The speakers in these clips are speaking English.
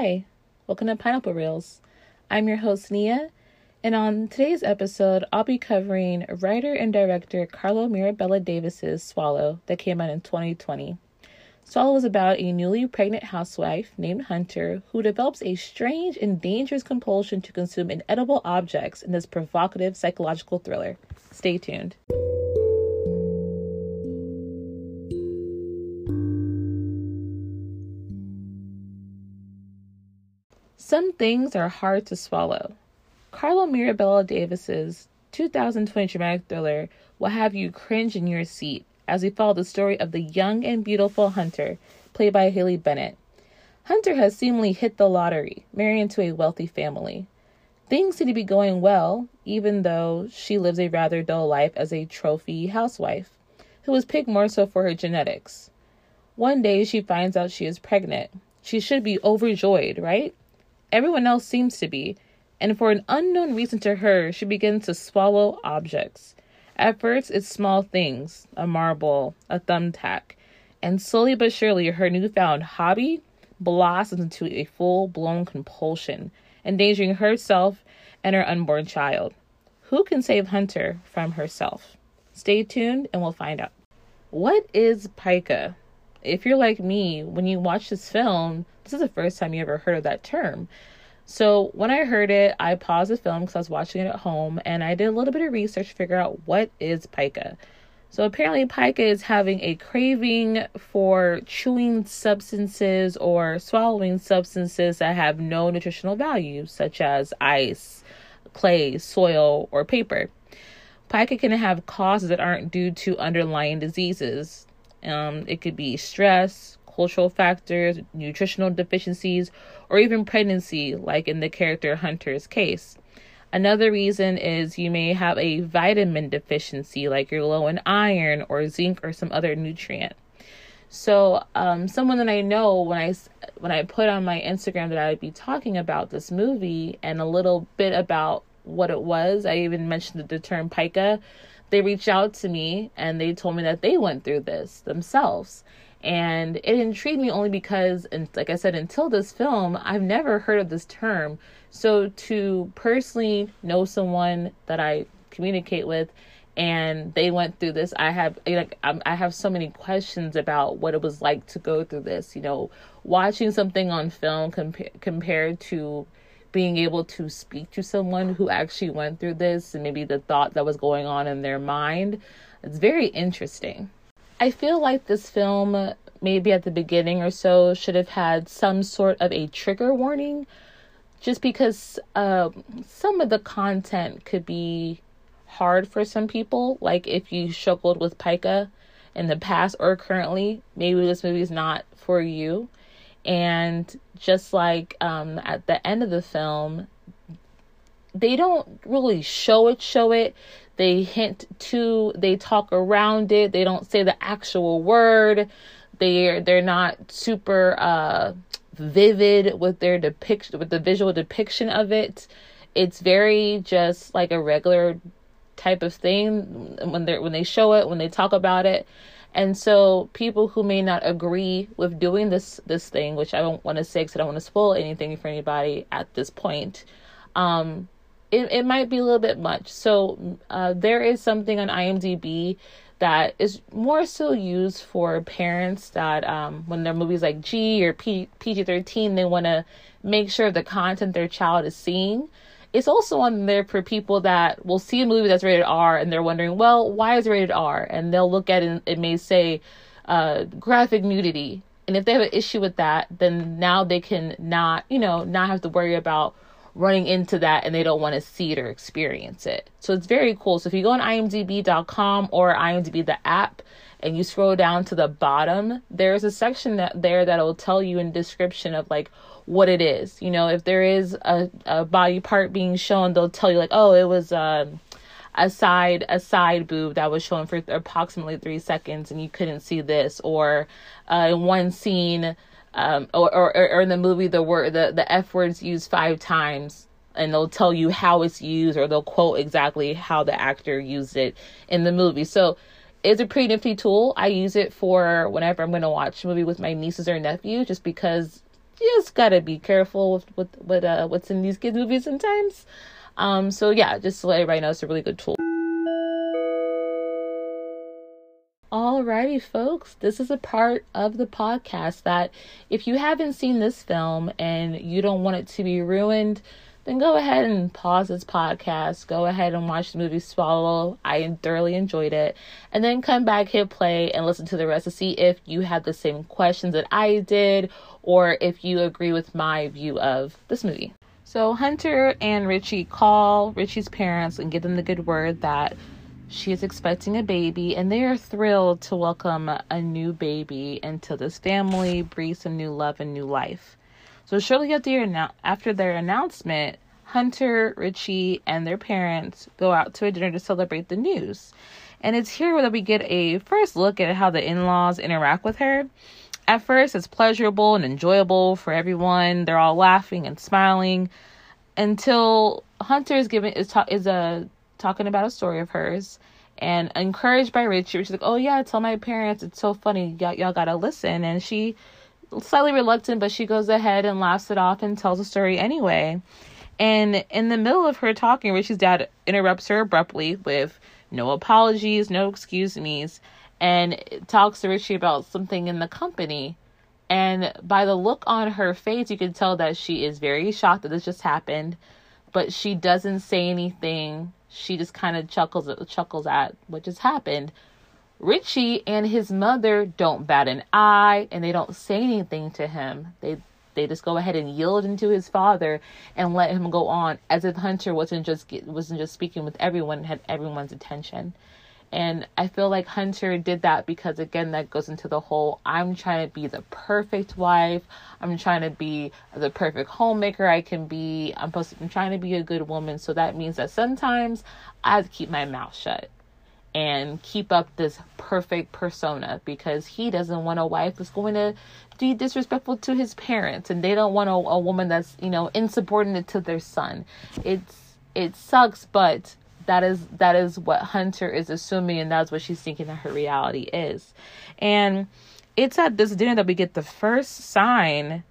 Hi, welcome to Pineapple Reels. I'm your host, Nia, and on today's episode, I'll be covering writer and director Carlo Mirabella Davis's Swallow that came out in 2020. Swallow is about a newly pregnant housewife named Hunter who develops a strange and dangerous compulsion to consume inedible objects in this provocative psychological thriller. Stay tuned. Some things are hard to swallow. Carlo Mirabella Davis's 2020 dramatic thriller will have you cringe in your seat as we follow the story of the young and beautiful Hunter, played by Haley Bennett. Hunter has seemingly hit the lottery, marrying into a wealthy family. Things seem to be going well, even though she lives a rather dull life as a trophy housewife, who was picked more so for her genetics. One day she finds out she is pregnant. She should be overjoyed, right? Everyone else seems to be, and for an unknown reason to her, she begins to swallow objects. At first, it's small things a marble, a thumbtack, and slowly but surely, her newfound hobby blossoms into a full blown compulsion, endangering herself and her unborn child. Who can save Hunter from herself? Stay tuned and we'll find out. What is pica? If you're like me, when you watch this film, this is the first time you ever heard of that term. So when I heard it, I paused the film because I was watching it at home and I did a little bit of research to figure out what is pica. So apparently pica is having a craving for chewing substances or swallowing substances that have no nutritional value, such as ice, clay, soil, or paper. Pica can have causes that aren't due to underlying diseases. Um, it could be stress, cultural factors, nutritional deficiencies, or even pregnancy, like in the character Hunter's case. Another reason is you may have a vitamin deficiency, like you're low in iron or zinc or some other nutrient. So, um, someone that I know when I when I put on my Instagram that I'd be talking about this movie and a little bit about what it was, I even mentioned the term pica. They reached out to me and they told me that they went through this themselves and it intrigued me only because, and like I said, until this film, I've never heard of this term. So to personally know someone that I communicate with, and they went through this, I have like I'm, I have so many questions about what it was like to go through this. You know, watching something on film compa- compared to being able to speak to someone who actually went through this and maybe the thought that was going on in their mind. It's very interesting. I feel like this film, maybe at the beginning or so, should have had some sort of a trigger warning, just because uh, some of the content could be hard for some people. Like if you struggled with pica in the past or currently, maybe this movie is not for you. And just like um, at the end of the film, they don't really show it, show it they hint to, they talk around it. They don't say the actual word. They're they're not super uh, vivid with their depiction, with the visual depiction of it. It's very just like a regular type of thing when they when they show it, when they talk about it. And so people who may not agree with doing this this thing, which I don't want to say because I don't want to spoil anything for anybody at this point, um, it, it might be a little bit much. So uh, there is something on IMDb that is more so used for parents that um, when their movies like G or P- PG-13, they want to make sure the content their child is seeing. It's also on there for people that will see a movie that's rated R and they're wondering, well, why is it rated R? And they'll look at it and it may say uh, graphic nudity. And if they have an issue with that, then now they can not, you know, not have to worry about running into that and they don't want to see it or experience it. So it's very cool. So if you go on imdb.com or imdb the app and you scroll down to the bottom, there's a section that there that'll tell you in description of like what it is. You know, if there is a, a body part being shown, they'll tell you like, oh, it was um, a side a side boob that was shown for approximately three seconds and you couldn't see this, or uh, in one scene um, or, or, or in the movie the word the, the F words used five times and they'll tell you how it's used or they'll quote exactly how the actor used it in the movie. So it's a pretty nifty tool. I use it for whenever I'm going to watch a movie with my nieces or nephew just because just gotta be careful with with, with uh, what's in these kids movies sometimes. Um, so yeah, just to let everybody know, it's a really good tool. Alrighty, folks, this is a part of the podcast that if you haven't seen this film and you don't want it to be ruined, then go ahead and pause this podcast. Go ahead and watch the movie Swallow. I thoroughly enjoyed it. And then come back, hit play, and listen to the rest to see if you have the same questions that I did or if you agree with my view of this movie. So, Hunter and Richie call Richie's parents and give them the good word that she is expecting a baby, and they are thrilled to welcome a new baby into this family, breathe some new love and new life. So shortly after their, announcement, Hunter, Richie, and their parents go out to a dinner to celebrate the news. And it's here where we get a first look at how the in laws interact with her. At first, it's pleasurable and enjoyable for everyone. They're all laughing and smiling until Hunter is giving is ta- is uh, talking about a story of hers and encouraged by Richie. She's like, "Oh yeah, tell my parents. It's so funny. Y'all, y'all gotta listen." And she, slightly reluctant, but she goes ahead and laughs it off and tells the story anyway. And in the middle of her talking, Richie's dad interrupts her abruptly with no apologies, no excuse me's, and talks to Richie about something in the company. And by the look on her face, you can tell that she is very shocked that this just happened, but she doesn't say anything she just kind of chuckles chuckles at what just happened. Richie and his mother don't bat an eye and they don't say anything to him. They they just go ahead and yield into his father and let him go on as if Hunter wasn't just wasn't just speaking with everyone and had everyone's attention. And I feel like Hunter did that because, again, that goes into the whole I'm trying to be the perfect wife. I'm trying to be the perfect homemaker I can be. I'm, supposed to, I'm trying to be a good woman. So that means that sometimes I have to keep my mouth shut and keep up this perfect persona because he doesn't want a wife that's going to be disrespectful to his parents and they don't want a, a woman that's, you know, insubordinate to their son. It's, it sucks, but that is that is what Hunter is assuming and that's what she's thinking that her reality is. And it's at this dinner that we get the first sign,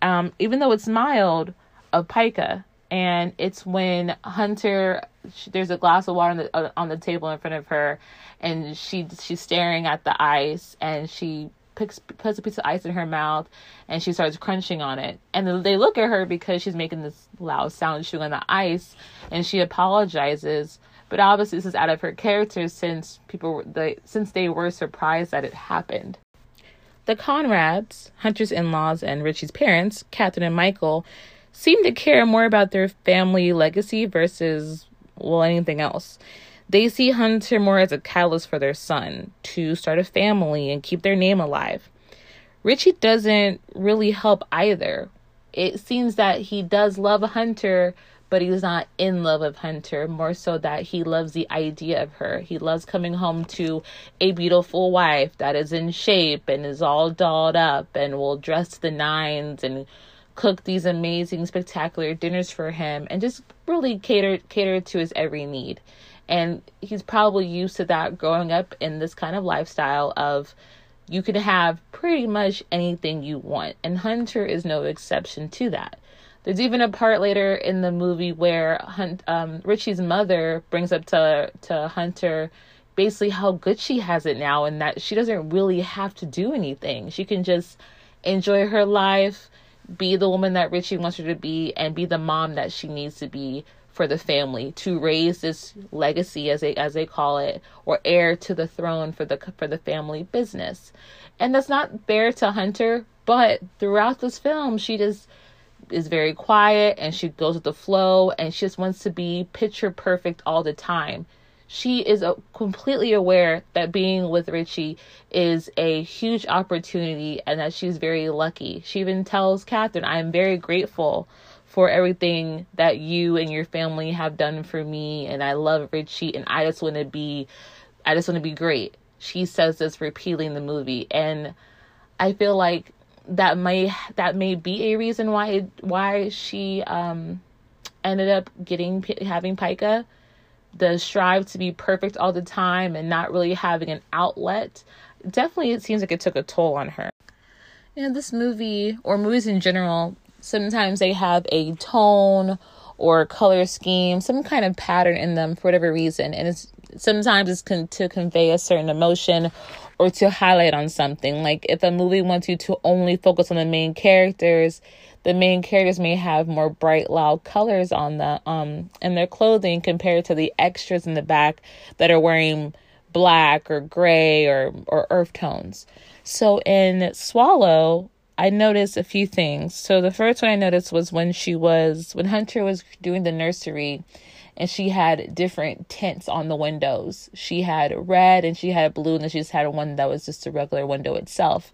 um, even though it's mild, of pica. And it's when Hunter, there's a glass of water on the uh, on the table in front of her, and she she's staring at the ice, and she picks puts a piece of ice in her mouth, and she starts crunching on it. And they look at her because she's making this loud sound chewing on the ice, and she apologizes. But obviously, this is out of her character since people the since they were surprised that it happened. The Conrads, Hunter's in-laws and Richie's parents, Catherine and Michael, seem to care more about their family legacy versus well anything else. They see Hunter more as a catalyst for their son to start a family and keep their name alive. Richie doesn't really help either. It seems that he does love Hunter, but he's not in love with Hunter, more so that he loves the idea of her. He loves coming home to a beautiful wife that is in shape and is all dolled up and will dress the nines and cook these amazing, spectacular dinners for him and just really cater cater to his every need. And he's probably used to that growing up in this kind of lifestyle of you can have pretty much anything you want. And Hunter is no exception to that. There's even a part later in the movie where Hunt, um, Richie's mother brings up to to Hunter basically how good she has it now and that she doesn't really have to do anything. She can just enjoy her life, be the woman that Richie wants her to be, and be the mom that she needs to be for the family to raise this legacy as they as they call it or heir to the throne for the for the family business. And that's not fair to Hunter, but throughout this film she just is very quiet and she goes with the flow and she just wants to be picture perfect all the time. She is a, completely aware that being with Richie is a huge opportunity and that she's very lucky. She even tells Catherine, I'm very grateful for everything that you and your family have done for me and I love Richie and I just want to be I just want to be great. She says this repeatedly in the movie and I feel like that may that may be a reason why why she um ended up getting having pica the strive to be perfect all the time and not really having an outlet definitely it seems like it took a toll on her you know, this movie or movies in general, sometimes they have a tone or color scheme, some kind of pattern in them for whatever reason. And it's sometimes it's con- to convey a certain emotion or to highlight on something. Like if a movie wants you to only focus on the main characters, the main characters may have more bright, loud colors on the um in their clothing compared to the extras in the back that are wearing black or gray or or earth tones. So in Swallow, I noticed a few things. So the first one I noticed was when she was when Hunter was doing the nursery and she had different tints on the windows. She had red and she had blue and then she just had one that was just a regular window itself.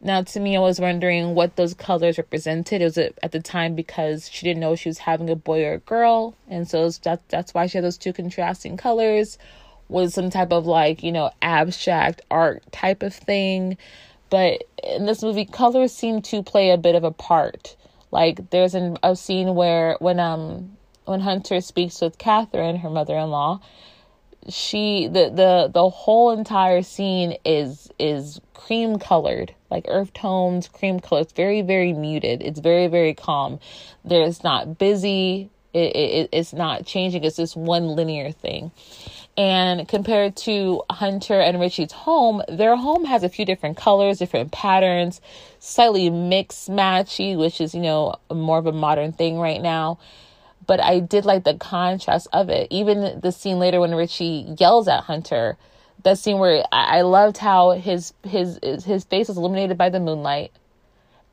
Now, to me, I was wondering what those colors represented. It was at the time because she didn't know she was having a boy or a girl, and so that that's why she had those two contrasting colors was some type of like, you know, abstract art type of thing. But in this movie, colors seem to play a bit of a part. Like there's an, a scene where when um when Hunter speaks with Catherine, her mother-in-law, she the the the whole entire scene is is cream colored like earth tones cream color. It's very very muted. It's very very calm. There's not busy. It, it it's not changing. It's just one linear thing. And compared to Hunter and Richie's home, their home has a few different colors, different patterns, slightly mixed matchy, which is, you know, more of a modern thing right now. But I did like the contrast of it. Even the scene later when Richie yells at Hunter, that scene where I, I loved how his his his face was illuminated by the moonlight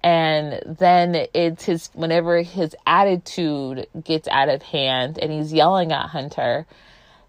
and then it's his whenever his attitude gets out of hand and he's yelling at Hunter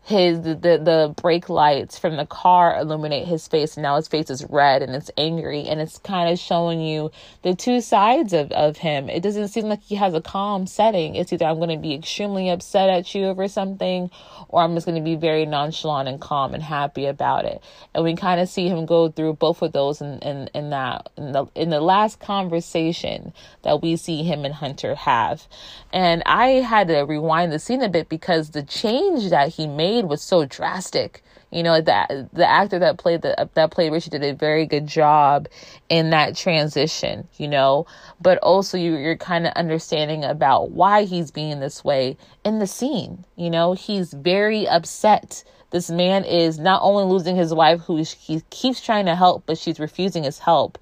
his the the brake lights from the car illuminate his face and now his face is red and it's angry and it's kind of showing you the two sides of, of him. It doesn't seem like he has a calm setting. It's either i'm going to be extremely upset at you over something or i'm just going to be very nonchalant and calm and happy about it. And we kind of see him go through both of those in, in, in that in the in the last conversation that we see him and hunter have. And i had to rewind the scene a bit because the change that he made was so drastic. You know, that the actor that played the that played Richie did a very good job in that transition, you know. But also you you're kind of understanding about why he's being this way in the scene. You know, he's very upset. This man is not only losing his wife who he keeps trying to help, but she's refusing his help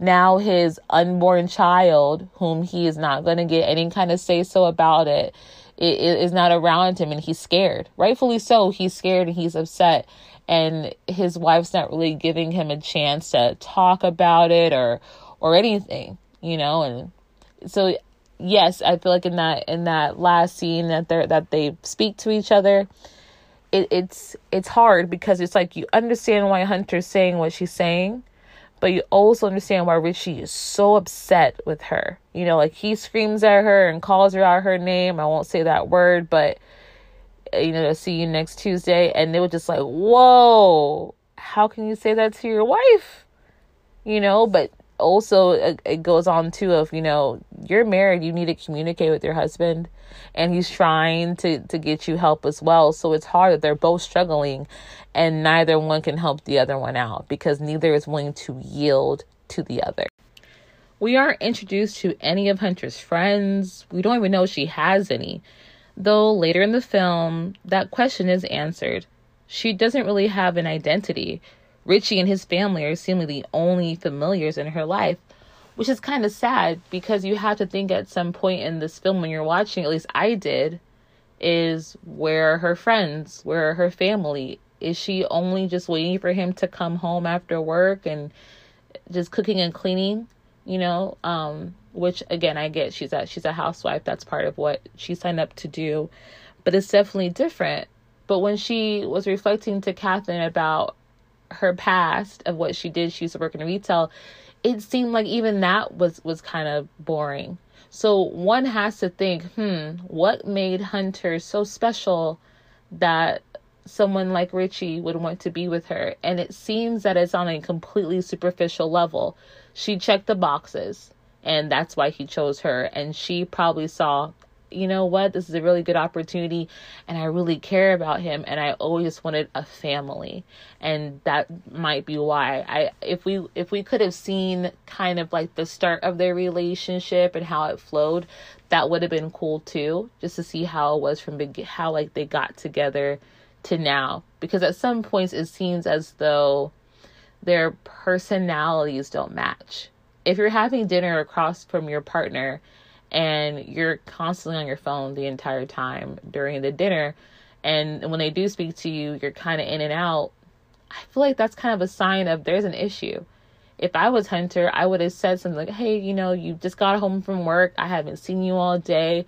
now his unborn child, whom he is not going to get any kind of say so about it, is not around him and he's scared. Rightfully so, he's scared and he's upset. And his wife's not really giving him a chance to talk about it or or anything, you know, and so yes, I feel like in that in that last scene that they that they speak to each other, it, it's it's hard because it's like you understand why Hunter's saying what she's saying, but you also understand why Richie is so upset with her. You know, like he screams at her and calls her out her name. I won't say that word, but uh, you know, see you next Tuesday. And they were just like, whoa, how can you say that to your wife? You know, but also it, it goes on too of, you know, you're married, you need to communicate with your husband and he's trying to to get you help as well. So it's hard that they're both struggling and neither one can help the other one out because neither is willing to yield to the other. We aren't introduced to any of Hunter's friends. We don't even know she has any. Though later in the film, that question is answered. She doesn't really have an identity. Richie and his family are seemingly the only familiars in her life, which is kind of sad because you have to think at some point in this film when you're watching, at least I did, is where her friends, where her family. Is she only just waiting for him to come home after work and just cooking and cleaning, you know? Um, which again I get she's a she's a housewife, that's part of what she signed up to do. But it's definitely different. But when she was reflecting to Catherine about her past of what she did, she used to work in retail, it seemed like even that was was kind of boring. So one has to think, hmm, what made Hunter so special that someone like Richie would want to be with her? And it seems that it's on a completely superficial level. She checked the boxes, and that's why he chose her. And she probably saw you know what, this is a really good opportunity and I really care about him and I always wanted a family. And that might be why I if we if we could have seen kind of like the start of their relationship and how it flowed, that would have been cool too, just to see how it was from big how like they got together to now because at some points it seems as though their personalities don't match. If you're having dinner across from your partner and you're constantly on your phone the entire time during the dinner. And when they do speak to you you're kind of in and out. I feel like that's kind of a sign of there's an issue. If i was hunter i would have said something like hey you know you just got home from work. I haven't seen you all day.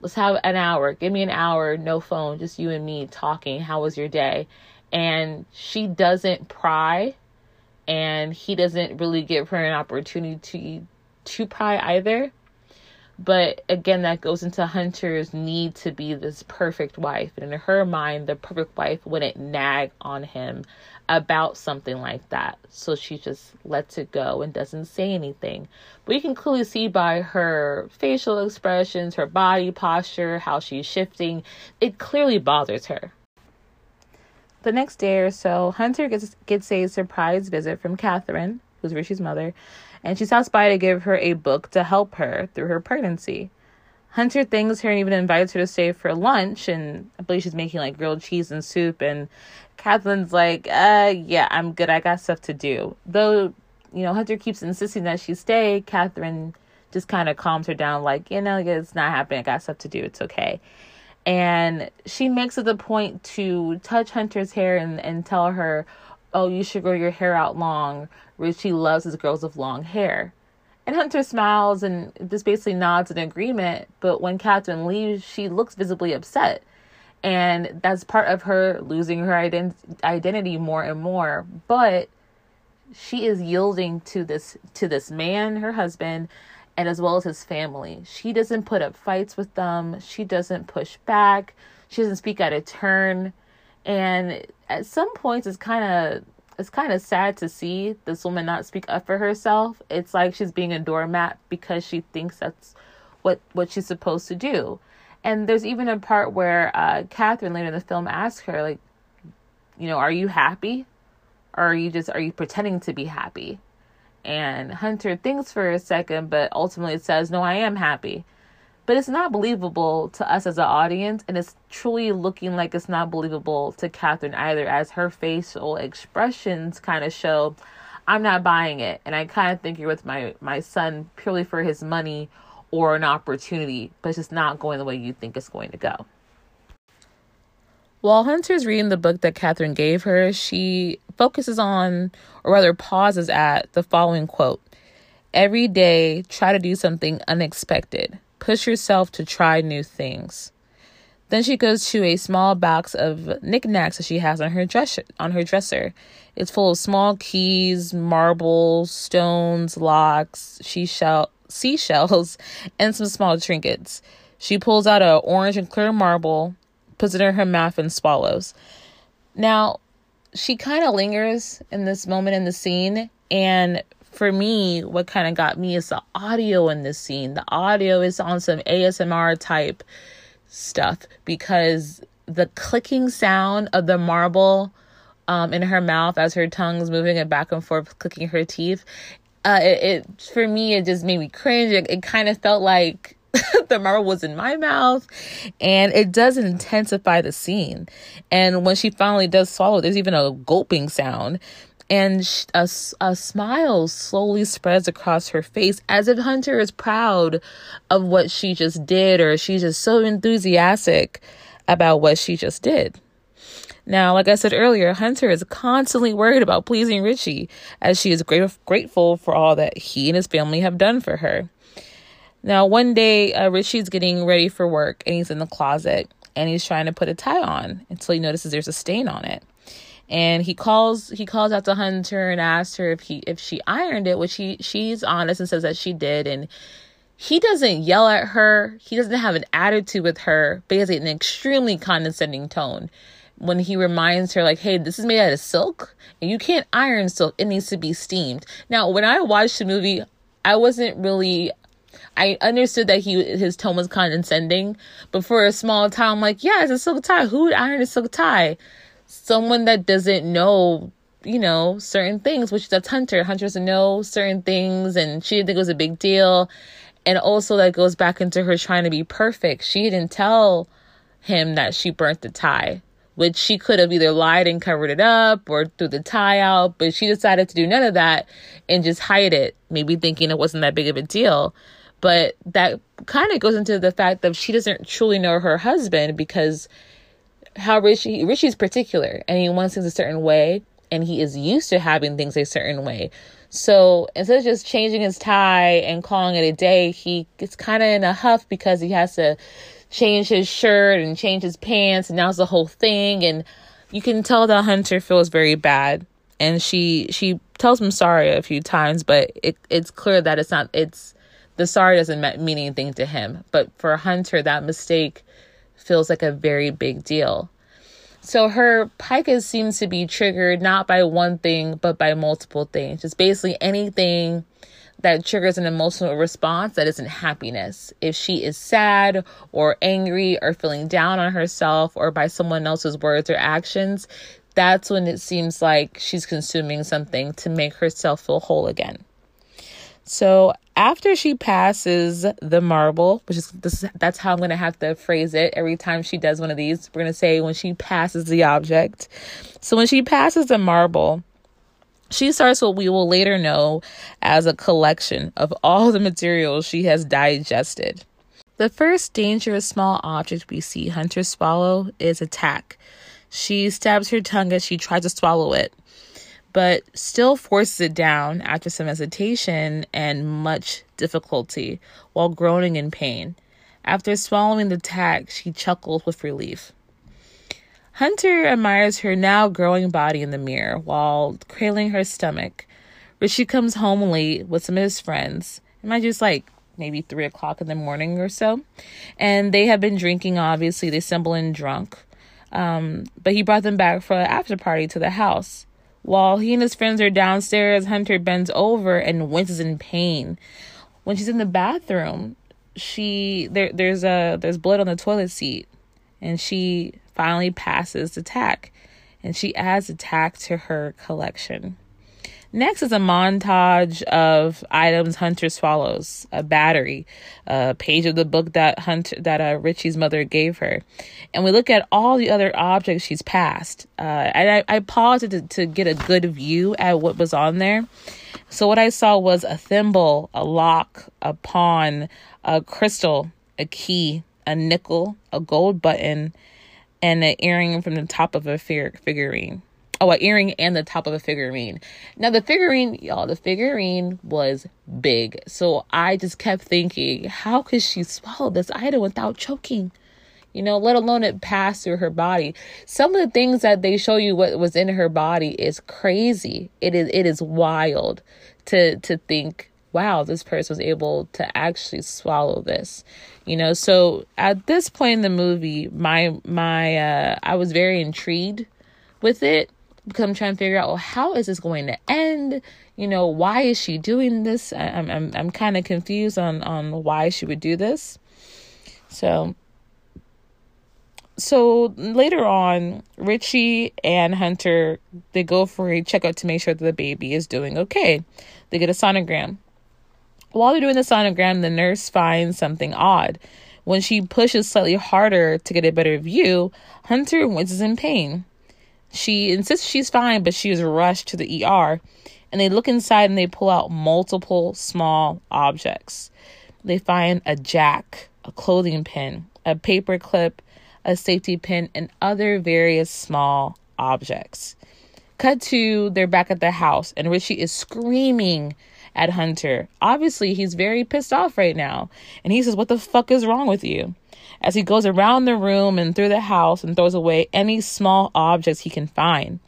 Let's have an hour. Give me an hour. No phone. Just you and me talking. How was your day? And she doesn't pry and he doesn't really give her an opportunity to to pry either but again, that goes into Hunter's need to be this perfect wife. And in her mind, the perfect wife wouldn't nag on him about something like that. So she just lets it go and doesn't say anything. But you can clearly see by her facial expressions, her body posture, how she's shifting, it clearly bothers her. The next day or so, Hunter gets, gets a surprise visit from Catherine, who's Richie's mother, and she stops by to give her a book to help her through her pregnancy. Hunter thanks her and even invites her to stay for lunch, and I believe she's making like grilled cheese and soup. And Catherine's like, uh, yeah, I'm good. I got stuff to do. Though, you know, Hunter keeps insisting that she stay, Catherine just kind of calms her down, like, you know, it's not happening. I got stuff to do. It's okay. And she makes it the point to touch Hunter's hair and, and tell her, oh, you should grow your hair out long. Richie loves his girls with long hair. And Hunter smiles and just basically nods in agreement. But when Catherine leaves, she looks visibly upset. And that's part of her losing her ident- identity more and more. But she is yielding to this to this man, her husband, and as well as his family. She doesn't put up fights with them. She doesn't push back. She doesn't speak out of turn. And at some points, it's kind of it's kind of sad to see this woman not speak up for herself. It's like she's being a doormat because she thinks that's what what she's supposed to do. And there's even a part where uh, Catherine later in the film asks her, like, you know, are you happy, or are you just are you pretending to be happy? And Hunter thinks for a second, but ultimately says, no, I am happy but it's not believable to us as an audience, and it's truly looking like it's not believable to Catherine either, as her facial expressions kind of show, I'm not buying it, and I kind of think you're with my my son purely for his money or an opportunity, but it's just not going the way you think it's going to go. While Hunter's reading the book that Catherine gave her, she focuses on, or rather pauses at, the following quote Every day, try to do something unexpected. Push yourself to try new things. Then she goes to a small box of knickknacks that she has on her dresser. On her dresser, it's full of small keys, marbles, stones, locks, seashell, seashells, and some small trinkets. She pulls out a orange and clear marble, puts it in her mouth, and swallows. Now, she kind of lingers in this moment in the scene, and for me, what kind of got me is the audio in this scene. The audio is on some ASMR type stuff because the clicking sound of the marble um, in her mouth as her tongue's moving it back and forth, clicking her teeth. Uh, it, it for me, it just made me cringe. It, it kind of felt like the marble was in my mouth and it does intensify the scene and when she finally does swallow there's even a gulping sound and a, a smile slowly spreads across her face as if Hunter is proud of what she just did or she's just so enthusiastic about what she just did. Now, like I said earlier, Hunter is constantly worried about pleasing Richie as she is great, grateful for all that he and his family have done for her. Now, one day, uh, Richie's getting ready for work and he's in the closet and he's trying to put a tie on until he notices there's a stain on it and he calls he calls out to Hunter and asks her if he if she ironed it, which he she's honest and says that she did, and he doesn't yell at her. He doesn't have an attitude with her, but he has an extremely condescending tone when he reminds her like, "Hey, this is made out of silk, and you can't iron silk. It needs to be steamed." Now, when I watched the movie, I wasn't really I understood that he his tone was condescending, but for a small town, I'm like, yeah, it's a silk tie. Who would iron a silk tie? Someone that doesn't know, you know, certain things, which that's Hunter. Hunter doesn't know certain things, and she didn't think it was a big deal. And also, that goes back into her trying to be perfect. She didn't tell him that she burnt the tie which she could have either lied and covered it up or threw the tie out, but she decided to do none of that and just hide it, maybe thinking it wasn't that big of a deal. But that kind of goes into the fact that she doesn't truly know her husband because how Richie Richie's particular and he wants things a certain way and he is used to having things a certain way. So instead of just changing his tie and calling it a day, he gets kind of in a huff because he has to change his shirt and change his pants and now it's the whole thing and you can tell that Hunter feels very bad and she she tells him sorry a few times but it it's clear that it's not it's the sorry doesn't mean anything to him but for Hunter that mistake feels like a very big deal. So her pica seems to be triggered not by one thing but by multiple things. Just basically anything that triggers an emotional response that isn't happiness. If she is sad or angry or feeling down on herself or by someone else's words or actions, that's when it seems like she's consuming something to make herself feel whole again. So after she passes the marble, which is this, that's how I'm to have to phrase it every time she does one of these. We're to say when she passes the object. So when she passes the marble, she starts what we will later know as a collection of all the materials she has digested. The first dangerous small object we see Hunter swallow is a tack. She stabs her tongue as she tries to swallow it, but still forces it down after some hesitation and much difficulty while groaning in pain. After swallowing the tack, she chuckles with relief. Hunter admires her now growing body in the mirror while cradling her stomach. Richie comes home late with some of his friends. It might just like maybe three o'clock in the morning or so. And they have been drinking, obviously. They stumble in drunk. Um, but he brought them back for an after party to the house. While he and his friends are downstairs, Hunter bends over and winces in pain. When she's in the bathroom, she there there's a there's blood on the toilet seat and she finally passes the tack and she adds a tack to her collection. Next is a montage of items Hunter swallows, a battery, a page of the book that Hunter that uh, Richie's mother gave her, and we look at all the other objects she's passed. Uh, and I, I paused to, to get a good view at what was on there. So what I saw was a thimble, a lock, a pawn, a crystal, a key, a nickel, a gold button, and an earring from the top of a figurine. Oh, an earring and the top of a figurine. Now, the figurine, y'all, the figurine was big. So I just kept thinking, how could she swallow this item without choking? You know, let alone it pass through her body. Some of the things that they show you what was in her body is crazy. It is it is wild to to think, wow, this person was able to actually swallow this you know so at this point in the movie my my uh i was very intrigued with it i'm trying to figure out well how is this going to end? You know why is she doing this? I'm i'm, I'm kind of confused on on why she would do this. So so later on richie and hunter they go for a checkup to make sure that the baby is doing okay. They get a sonogram. While they're doing the sonogram, the nurse finds something odd. When she pushes slightly harder to get a better view, Hunter winces in pain. She insists she's fine, but she is rushed to the ER, and they look inside and they pull out multiple small objects. They find a jack, a clothing pin, a paper clip, a safety pin, and other various small objects. Cut to they're back at the house, and Richie is screaming at Hunter. Obviously, he's very pissed off right now. And he says, What the fuck is wrong with you? As he goes around the room and through the house and throws away any small objects he can find.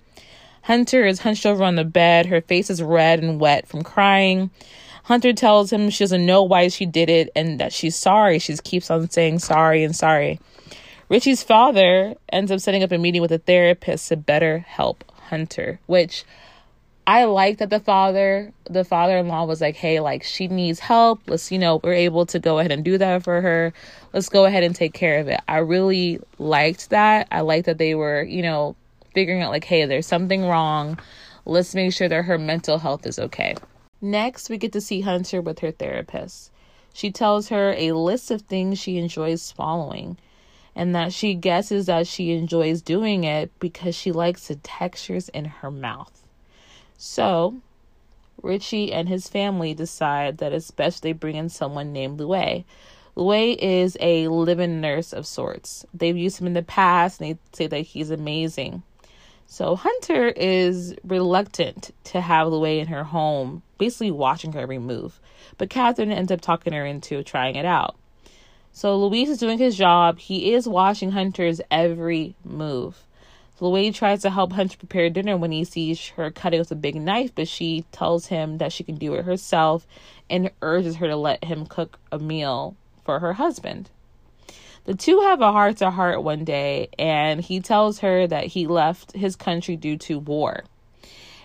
Hunter is hunched over on the bed. Her face is red and wet from crying. Hunter tells him she doesn't know why she did it and that she's sorry. She keeps on saying sorry and sorry. Richie's father ends up setting up a meeting with a therapist to better help Hunter, which I like that the father, the father-in-law was like, "Hey, like she needs help. Let's, you know, we're able to go ahead and do that for her. Let's go ahead and take care of it." I really liked that. I liked that they were, you know, figuring out like, "Hey, there's something wrong. Let's make sure that her mental health is okay." Next, we get to see Hunter with her therapist. She tells her a list of things she enjoys swallowing and that she guesses that she enjoys doing it because she likes the textures in her mouth. So, Richie and his family decide that it's best they bring in someone named Louie. Louie is a living nurse of sorts. They've used him in the past and they say that he's amazing. So Hunter is reluctant to have Louie in her home, basically watching her every move. But Catherine ends up talking her into trying it out. So Luis is doing his job. He is watching Hunter's every move. Louie tries to help Hunter prepare dinner when he sees her cutting with a big knife, but she tells him that she can do it herself and urges her to let him cook a meal for her husband. The two have a heart to heart one day, and he tells her that he left his country due to war.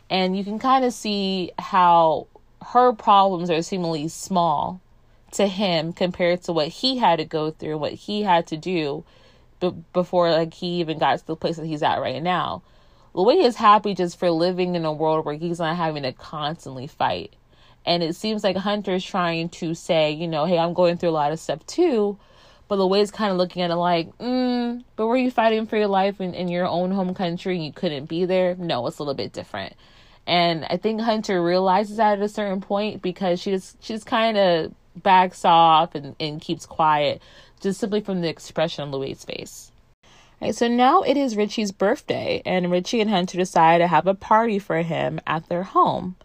And you can kind of see how her problems are seemingly small to him compared to what he had to go through, what he had to do before like he even got to the place that he's at right now. Louis is happy just for living in a world where he's not having to constantly fight. And it seems like Hunter's trying to say, you know, hey, I'm going through a lot of stuff too. But Louis kind of looking at it like, mm, but were you fighting for your life in, in your own home country and you couldn't be there? No, it's a little bit different. And I think Hunter realizes that at a certain point because she just she just kind of backs off and, and keeps quiet just simply from the expression on Louis' face. Right, so now it is Richie's birthday, and Richie and Hunter decide to have a party for him at their home.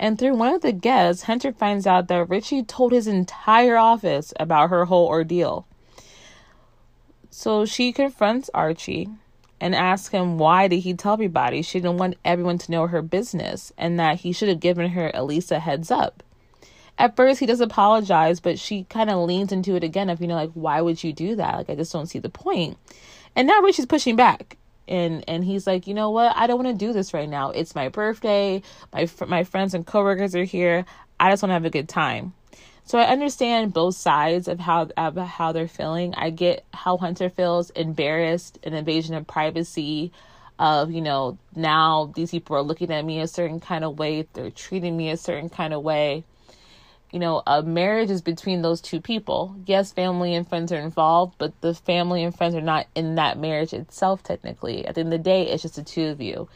And through one of the guests, Hunter finds out that Richie told his entire office about her whole ordeal. So she confronts Archie and asks him why did he tell everybody she didn't want everyone to know her business and that he should have given her at least a heads up at first he does apologize, but she kind of leans into it again of, you know, like, why would you do that? Like, I just don't see the point. And now Richie's pushing back. And, and he's like, you know what? I don't want to do this right now. It's my birthday. My, my friends and coworkers are here. I just want to have a good time. So I understand both sides of how of how they're feeling. I get how Hunter feels embarrassed, an invasion of privacy, of you know now these people are looking at me a certain kind of way, they're treating me a certain kind of way you know, a marriage is between those two people. Yes, family and friends are involved, but the family and friends are not in that marriage itself, technically. At the end of the day, it's just the two of you.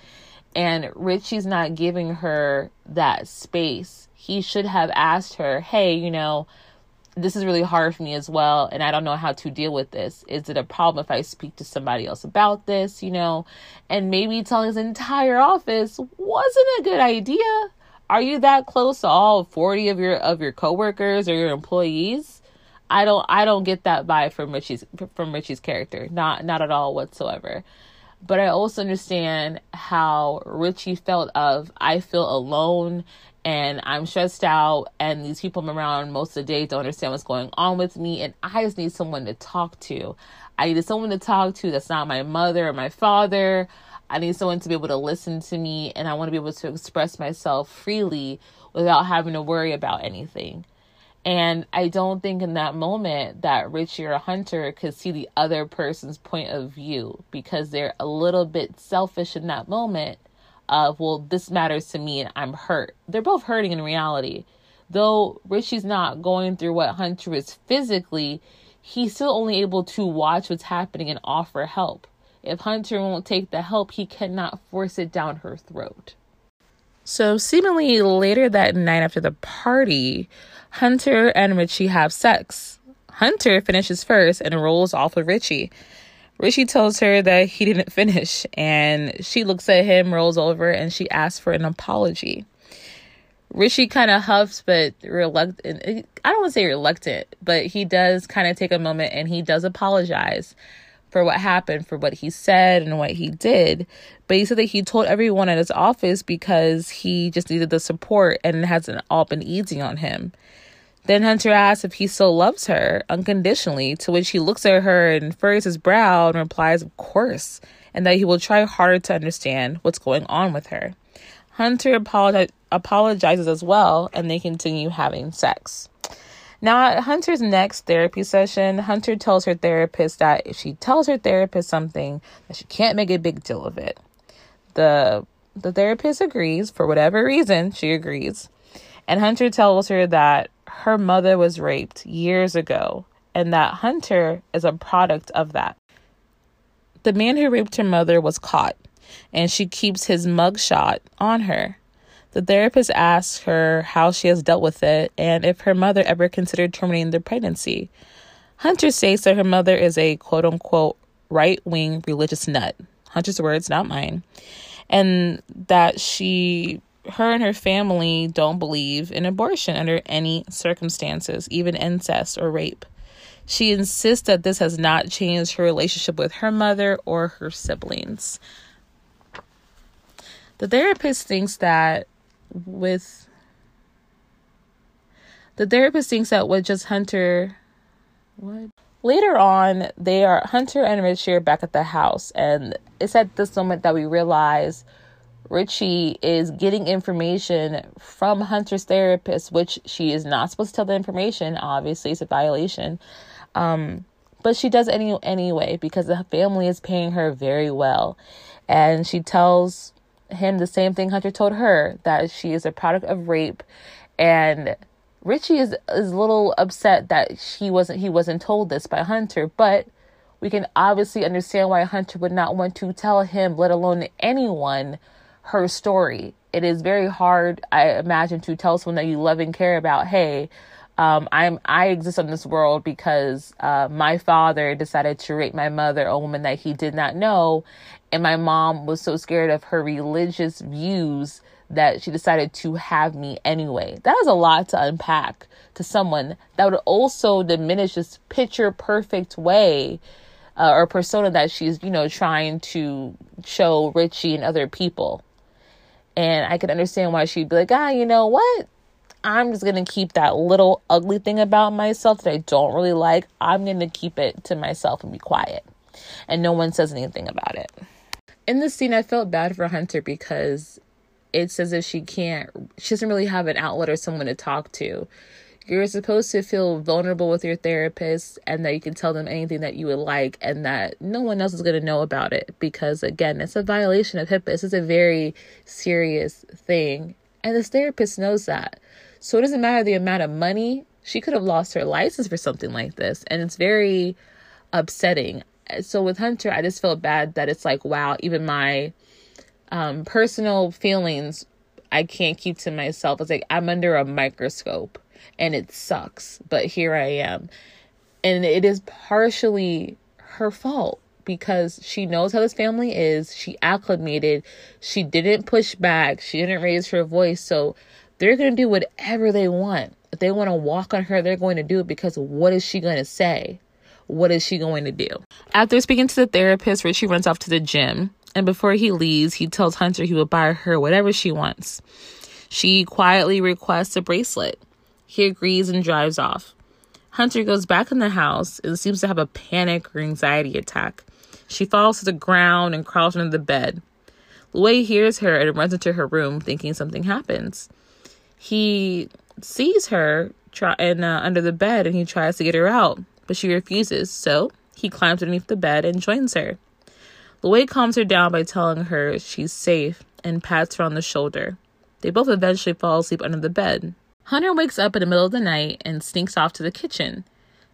And Richie's not giving her that space. He should have asked her, hey, you know, this is really hard for me as well, and I don't know how to deal with this. Is it a problem if I speak to somebody else about this, you know? And maybe telling his entire office wasn't a good idea are you that close to all 40 of your of your coworkers or your employees? I don't I don't get that vibe from Richie's from Richie's character. Not not at all whatsoever. But I also understand how Richie felt of I feel alone and I'm stressed out and these people I'm around most of the day don't understand what's going on with me and I just need someone to talk to. I need someone to talk to that's not my mother or my father. I need someone to be able to listen to me and I want to be able to express myself freely without having to worry about anything. And I don't think in that moment that Richie or Hunter could see the other person's point of view because they're a little bit selfish in that moment of, well, this matters to me and I'm hurt. They're both hurting in reality. Though Richie's not going through what Hunter is physically, he's still only able to watch what's happening and offer help. If Hunter won't take the help, he cannot force it down her throat. So, seemingly later that night after the party, Hunter and Richie have sex. Hunter finishes first and rolls off with Richie. Richie tells her that he didn't finish, and she looks at him, rolls over, and she asks for an apology. Richie kind of huffs, but reluctant. I don't want to say reluctant, but he does kind of take a moment and he does apologize for what happened, for what he said and what he did. But he said that he told everyone at his office because he just needed the support and it hasn't all been easy on him. Then Hunter asks if he still loves her unconditionally, to which he looks at her and furrows his brow and replies, Of course, and that he will try harder to understand what's going on with her. Hunter apologi- apologizes as well, and they continue having sex. Now, at Hunter's next therapy session, Hunter tells her therapist that if she tells her therapist something, that she can't make a big deal of it. The the therapist agrees for whatever reason, she agrees. And Hunter tells her that her mother was raped years ago and that Hunter is a product of that. The man who raped her mother was caught, and she keeps his mugshot on her. The therapist asks her how she has dealt with it and if her mother ever considered terminating the pregnancy. Hunter states that her mother is a quote unquote right wing religious nut. Hunter's words, not mine. And that she, her and her family don't believe in abortion under any circumstances, even incest or rape. She insists that this has not changed her relationship with her mother or her siblings. The therapist thinks that with the therapist thinks that with just Hunter what later on they are Hunter and Richie are back at the house and it's at this moment that we realize Richie is getting information from Hunter's therapist, which she is not supposed to tell the information. Obviously, it's a violation. Um, but she does any anyway because the family is paying her very well, and she tells him the same thing Hunter told her that she is a product of rape, and Richie is is a little upset that he wasn't he wasn't told this by Hunter, but we can obviously understand why Hunter would not want to tell him, let alone anyone, her story. It is very hard, I imagine, to tell someone that you love and care about, hey, um, I'm I exist in this world because uh, my father decided to rape my mother, a woman that he did not know, and my mom was so scared of her religious views that she decided to have me anyway. That is a lot to unpack to someone that would also diminish this picture perfect way uh, or persona that she's you know trying to show Richie and other people. And I could understand why she'd be like, ah, you know what? I'm just going to keep that little ugly thing about myself that I don't really like. I'm going to keep it to myself and be quiet. And no one says anything about it. In this scene, I felt bad for Hunter because it's as if she can't, she doesn't really have an outlet or someone to talk to. You're supposed to feel vulnerable with your therapist and that you can tell them anything that you would like and that no one else is going to know about it because, again, it's a violation of HIPAA. This is a very serious thing. And this therapist knows that. So it doesn't matter the amount of money. She could have lost her license for something like this. And it's very upsetting. So with Hunter, I just felt bad that it's like, wow, even my um, personal feelings, I can't keep to myself. It's like I'm under a microscope and it sucks, but here I am. And it is partially her fault because she knows how this family is. She acclimated. She didn't push back. She didn't raise her voice. So they're going to do whatever they want. If they want to walk on her, they're going to do it because what is she going to say? What is she going to do? After speaking to the therapist, Richie runs off to the gym. And before he leaves, he tells Hunter he will buy her whatever she wants. She quietly requests a bracelet. He agrees and drives off. Hunter goes back in the house and seems to have a panic or anxiety attack. She falls to the ground and crawls under the bed. Louie hears her and runs into her room, thinking something happens he sees her try and uh, under the bed and he tries to get her out, but she refuses. So he climbs underneath the bed and joins her. Louie calms her down by telling her she's safe and pats her on the shoulder. They both eventually fall asleep under the bed. Hunter wakes up in the middle of the night and sneaks off to the kitchen.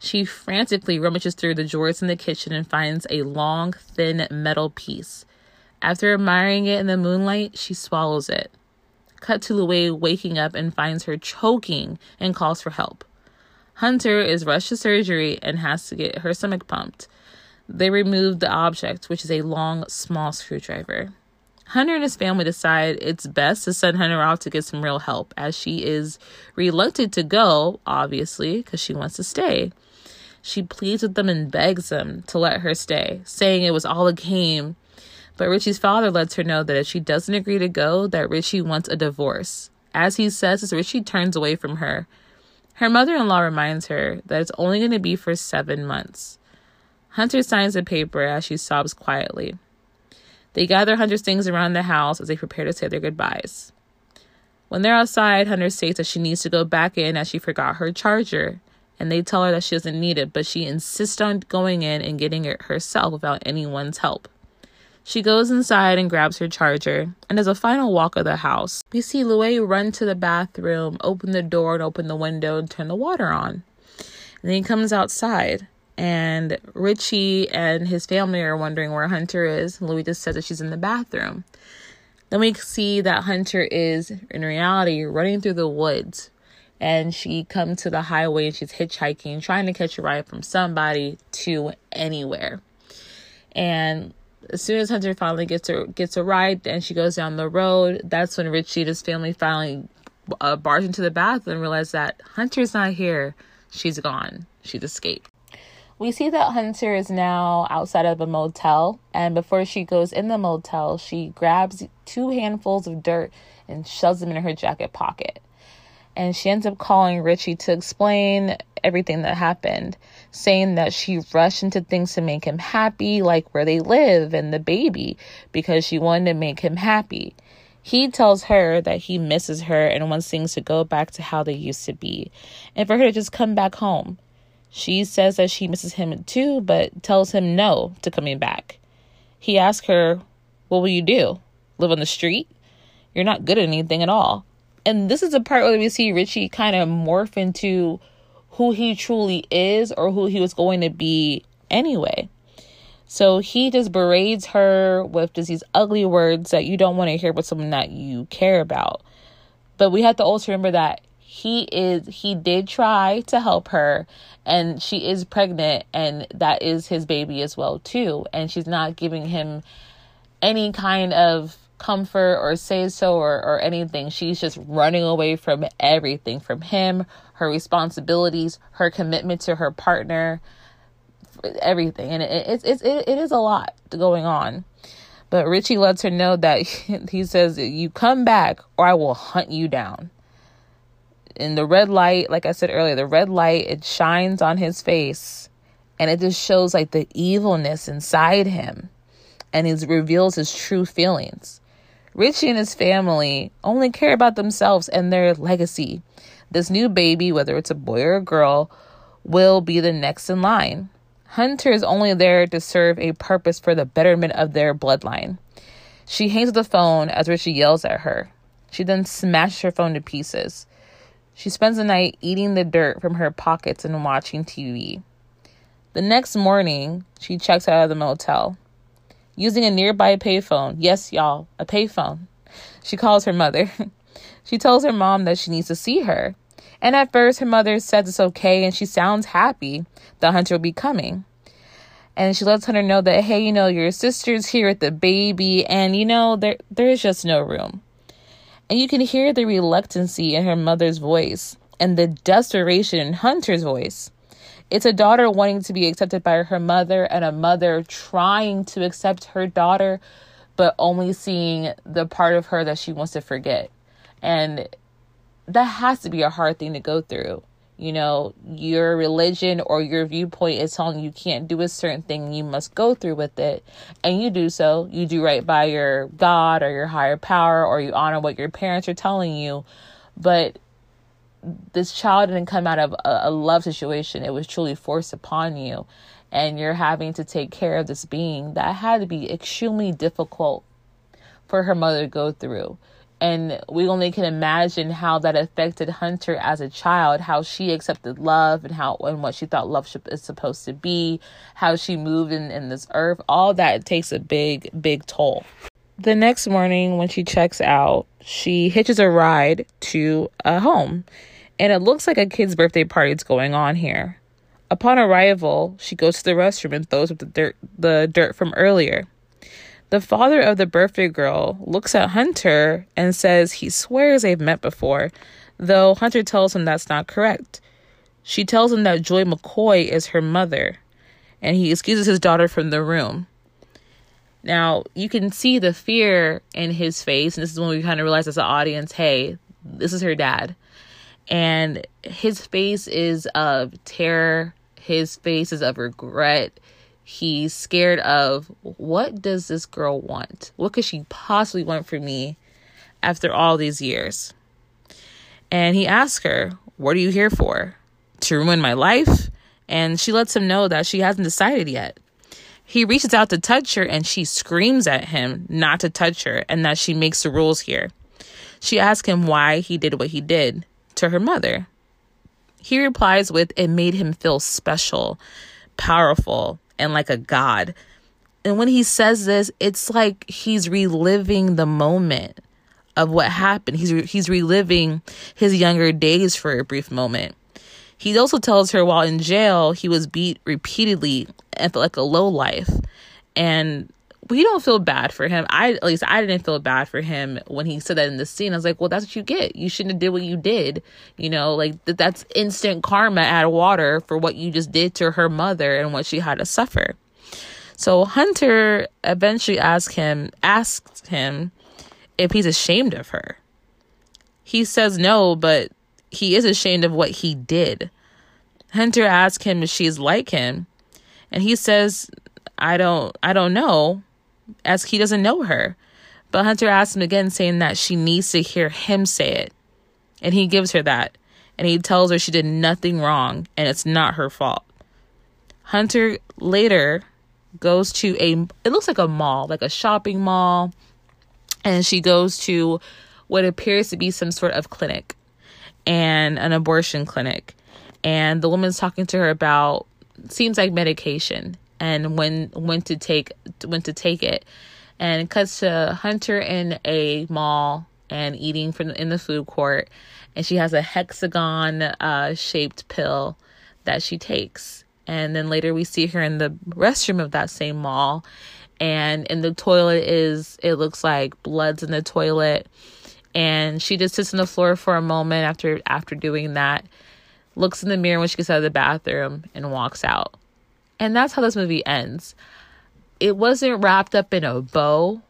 She frantically rummages through the drawers in the kitchen and finds a long, thin metal piece. After admiring it in the moonlight, she swallows it. Cut to Louie waking up and finds her choking and calls for help. Hunter is rushed to surgery and has to get her stomach pumped. They remove the object, which is a long, small screwdriver. Hunter and his family decide it's best to send Hunter off to get some real help, as she is reluctant to go, obviously, because she wants to stay. She pleads with them and begs them to let her stay, saying it was all a game but Richie's father lets her know that if she doesn't agree to go, that Richie wants a divorce. As he says, as Richie turns away from her, her mother in law reminds her that it's only going to be for seven months. Hunter signs the paper as she sobs quietly. They gather Hunter's things around the house as they prepare to say their goodbyes. When they're outside, Hunter states that she needs to go back in as she forgot her charger, and they tell her that she doesn't need it, but she insists on going in and getting it herself without anyone's help. She goes inside and grabs her charger, and as a final walk of the house, we see Louie run to the bathroom, open the door, and open the window and turn the water on. And then he comes outside, and Richie and his family are wondering where Hunter is. Louie just says that she's in the bathroom. Then we see that Hunter is, in reality, running through the woods. And she comes to the highway and she's hitchhiking, trying to catch a ride from somebody to anywhere. And as soon as Hunter finally gets a gets a ride and she goes down the road, that's when Richie and his family finally uh, barge into the bathroom and realize that Hunter's not here. She's gone. She's escaped. We see that Hunter is now outside of a motel, and before she goes in the motel, she grabs two handfuls of dirt and shoves them in her jacket pocket. And she ends up calling Richie to explain everything that happened, saying that she rushed into things to make him happy, like where they live and the baby, because she wanted to make him happy. He tells her that he misses her and wants things to go back to how they used to be, and for her to just come back home. She says that she misses him too, but tells him no to coming back. He asks her, What will you do? Live on the street? You're not good at anything at all. And this is the part where we see Richie kind of morph into who he truly is or who he was going to be anyway. So he just berates her with just these ugly words that you don't want to hear with someone that you care about. But we have to also remember that he is he did try to help her and she is pregnant and that is his baby as well too and she's not giving him any kind of comfort or say so or, or anything she's just running away from everything from him her responsibilities her commitment to her partner everything. And it, it, it, it, it is a lot going on. But richie lets her know that he says you come back or i will hunt you down. In the red light, like I said earlier, the red light, it shines on his face. And it just shows like the evilness inside him. And it reveals his true feelings. Richie and his family only care about themselves and their legacy. This new baby, whether it's a boy or a girl, will be the next in line. Hunter is only there to serve a purpose for the betterment of their bloodline. She hangs up the phone as Richie yells at her. She then smashes her phone to pieces. She spends the night eating the dirt from her pockets and watching TV. The next morning, she checks out of the motel. Using a nearby payphone, yes, y'all, a payphone, she calls her mother. she tells her mom that she needs to see her. And at first, her mother says it's okay and she sounds happy the Hunter will be coming. And she lets Hunter know that, hey, you know, your sister's here with the baby, and you know, there there is just no room. And you can hear the reluctancy in her mother's voice and the desperation in Hunter's voice. It's a daughter wanting to be accepted by her mother and a mother trying to accept her daughter, but only seeing the part of her that she wants to forget. And that has to be a hard thing to go through you know, your religion or your viewpoint is telling you can't do a certain thing, you must go through with it. And you do so. You do right by your God or your higher power, or you honor what your parents are telling you. But this child didn't come out of a, a love situation, it was truly forced upon you. And you're having to take care of this being that had to be extremely difficult for her mother to go through and we only can imagine how that affected Hunter as a child, how she accepted love and how and what she thought love is supposed to be, how she moved in, in this earth. All that takes a big, big toll. The next morning, when she checks out, she hitches a ride to a home, and it looks like a kid's birthday party is going on here. Upon arrival, she goes to the restroom and throws up the dirt, the dirt from earlier. The father of the birthday girl looks at Hunter and says he swears they've met before, though Hunter tells him that's not correct. She tells him that Joy McCoy is her mother, and he excuses his daughter from the room. Now, you can see the fear in his face, and this is when we kind of realize as an audience hey, this is her dad. And his face is of terror, his face is of regret, He's scared of what does this girl want? What could she possibly want from me after all these years? And he asks her, What are you here for? To ruin my life? And she lets him know that she hasn't decided yet. He reaches out to touch her and she screams at him not to touch her and that she makes the rules here. She asks him why he did what he did to her mother. He replies with, It made him feel special, powerful, and like a god. And when he says this, it's like he's reliving the moment of what happened. He's re- he's reliving his younger days for a brief moment. He also tells her while in jail he was beat repeatedly and felt like a low life. And we don't feel bad for him. I at least I didn't feel bad for him when he said that in the scene. I was like, well, that's what you get. You shouldn't have did what you did. You know, like th- that's instant karma of water for what you just did to her mother and what she had to suffer. So Hunter eventually asked him asked him if he's ashamed of her. He says no, but he is ashamed of what he did. Hunter asks him if she's like him, and he says, "I don't I don't know." As he doesn't know her. But Hunter asks him again, saying that she needs to hear him say it. And he gives her that. And he tells her she did nothing wrong and it's not her fault. Hunter later goes to a, it looks like a mall, like a shopping mall. And she goes to what appears to be some sort of clinic and an abortion clinic. And the woman's talking to her about, seems like medication and when when to take when to take it. And it cuts to hunter in a mall and eating from in the food court. And she has a hexagon uh, shaped pill that she takes. And then later we see her in the restroom of that same mall. And in the toilet is it looks like blood's in the toilet. And she just sits on the floor for a moment after after doing that. Looks in the mirror when she gets out of the bathroom and walks out and that's how this movie ends. It wasn't wrapped up in a bow,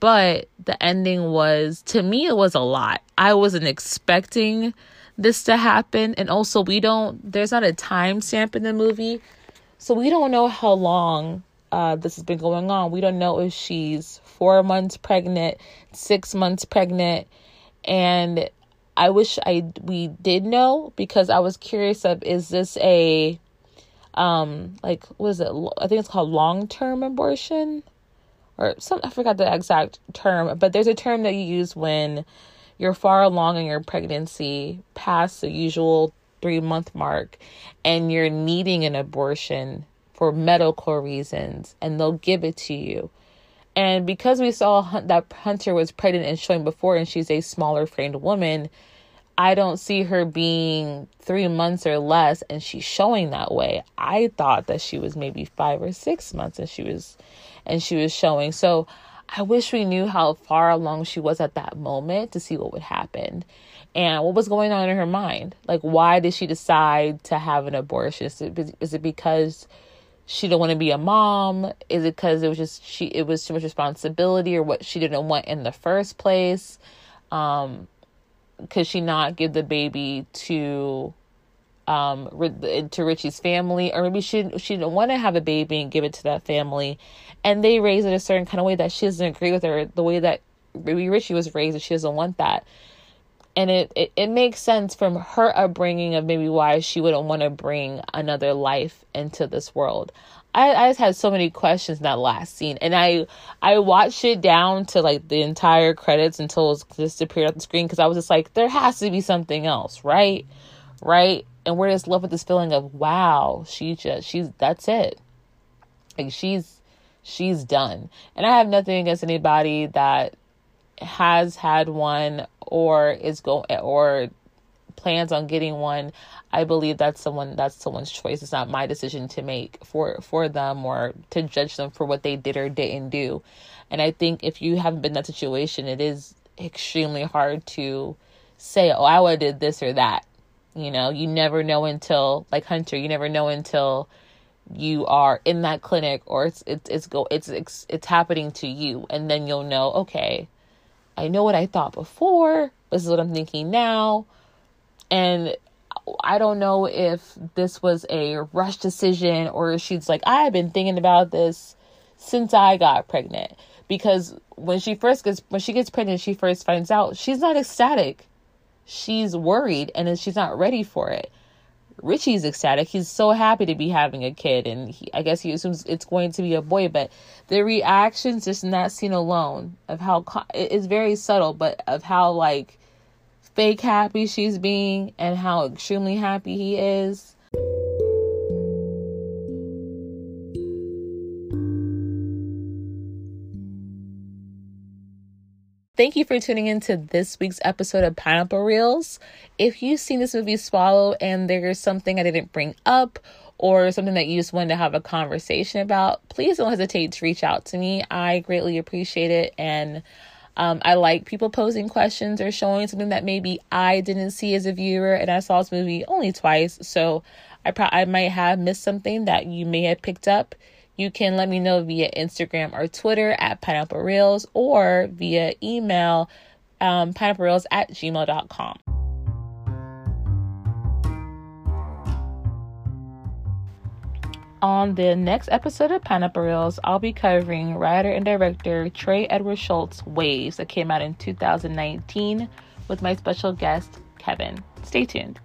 but the ending was, to me, it was a lot. I wasn't expecting this to happen. And also, we don't, there's not a time stamp in the movie. So we don't know how long uh, this has been going on. We don't know if she's four months pregnant, six months pregnant. And I wish I we did know because I was curious of is this a um like what is it? I think it's called long-term abortion? Or some i forgot the exact term but there's a term that you use when you're far along in your pregnancy past the usual three month mark and you're needing an abortion for medical reasons and they'll give it to you. And because we saw that hunter was pregnant and showing before and she's a smaller framed woman I don't see her being three months or less and she's showing that way. I thought that she was maybe five or six months and she was and she was showing. So I wish we knew how far along she was at that moment to see what would happen and what was going on in her mind. Like why did she decide to have an abortion? Is it, is it because she didn't want to be a mom? Is it because it was just she it was too much responsibility or what she didn't want in the first place? Um could she not give the baby to um to Richie's family? Or maybe she she didn't want to have a baby and give it to that family. And they raise it a certain kind of way that she doesn't agree with her the way that maybe Richie was raised and she doesn't want that. And it, it it makes sense from her upbringing of maybe why she wouldn't want to bring another life into this world I, I just had so many questions in that last scene, and I I watched it down to like the entire credits until it just appeared on the screen because I was just like, there has to be something else, right? Right? And we're just left with this feeling of wow, she just she's that's it, like she's she's done, and I have nothing against anybody that has had one or is going or plans on getting one, I believe that's someone that's someone's choice. It's not my decision to make for for them or to judge them for what they did or didn't do. And I think if you haven't been in that situation, it is extremely hard to say, "Oh, I would have did this or that." You know, you never know until like Hunter, you never know until you are in that clinic or it's it's it's go it's it's it's happening to you and then you'll know, okay, I know what I thought before, this is what I'm thinking now and I don't know if this was a rush decision or she's like, I've been thinking about this since I got pregnant. Because when she first gets when she gets pregnant, she first finds out she's not ecstatic. She's worried and she's not ready for it. Richie's ecstatic. He's so happy to be having a kid, and he, I guess he assumes it's going to be a boy. But the reactions just in that scene alone of how it's very subtle, but of how like fake happy she's being and how extremely happy he is. Thank you for tuning in to this week's episode of Pineapple Reels. If you've seen this movie Swallow and there's something I didn't bring up or something that you just wanted to have a conversation about, please don't hesitate to reach out to me. I greatly appreciate it. And um, I like people posing questions or showing something that maybe I didn't see as a viewer. And I saw this movie only twice. So I, pro- I might have missed something that you may have picked up. You can let me know via Instagram or Twitter at Pineapple Reels or via email um, pineapplereels at gmail.com. On the next episode of Pineapple Reels, I'll be covering writer and director Trey Edward Shults' Waves that came out in 2019 with my special guest, Kevin. Stay tuned.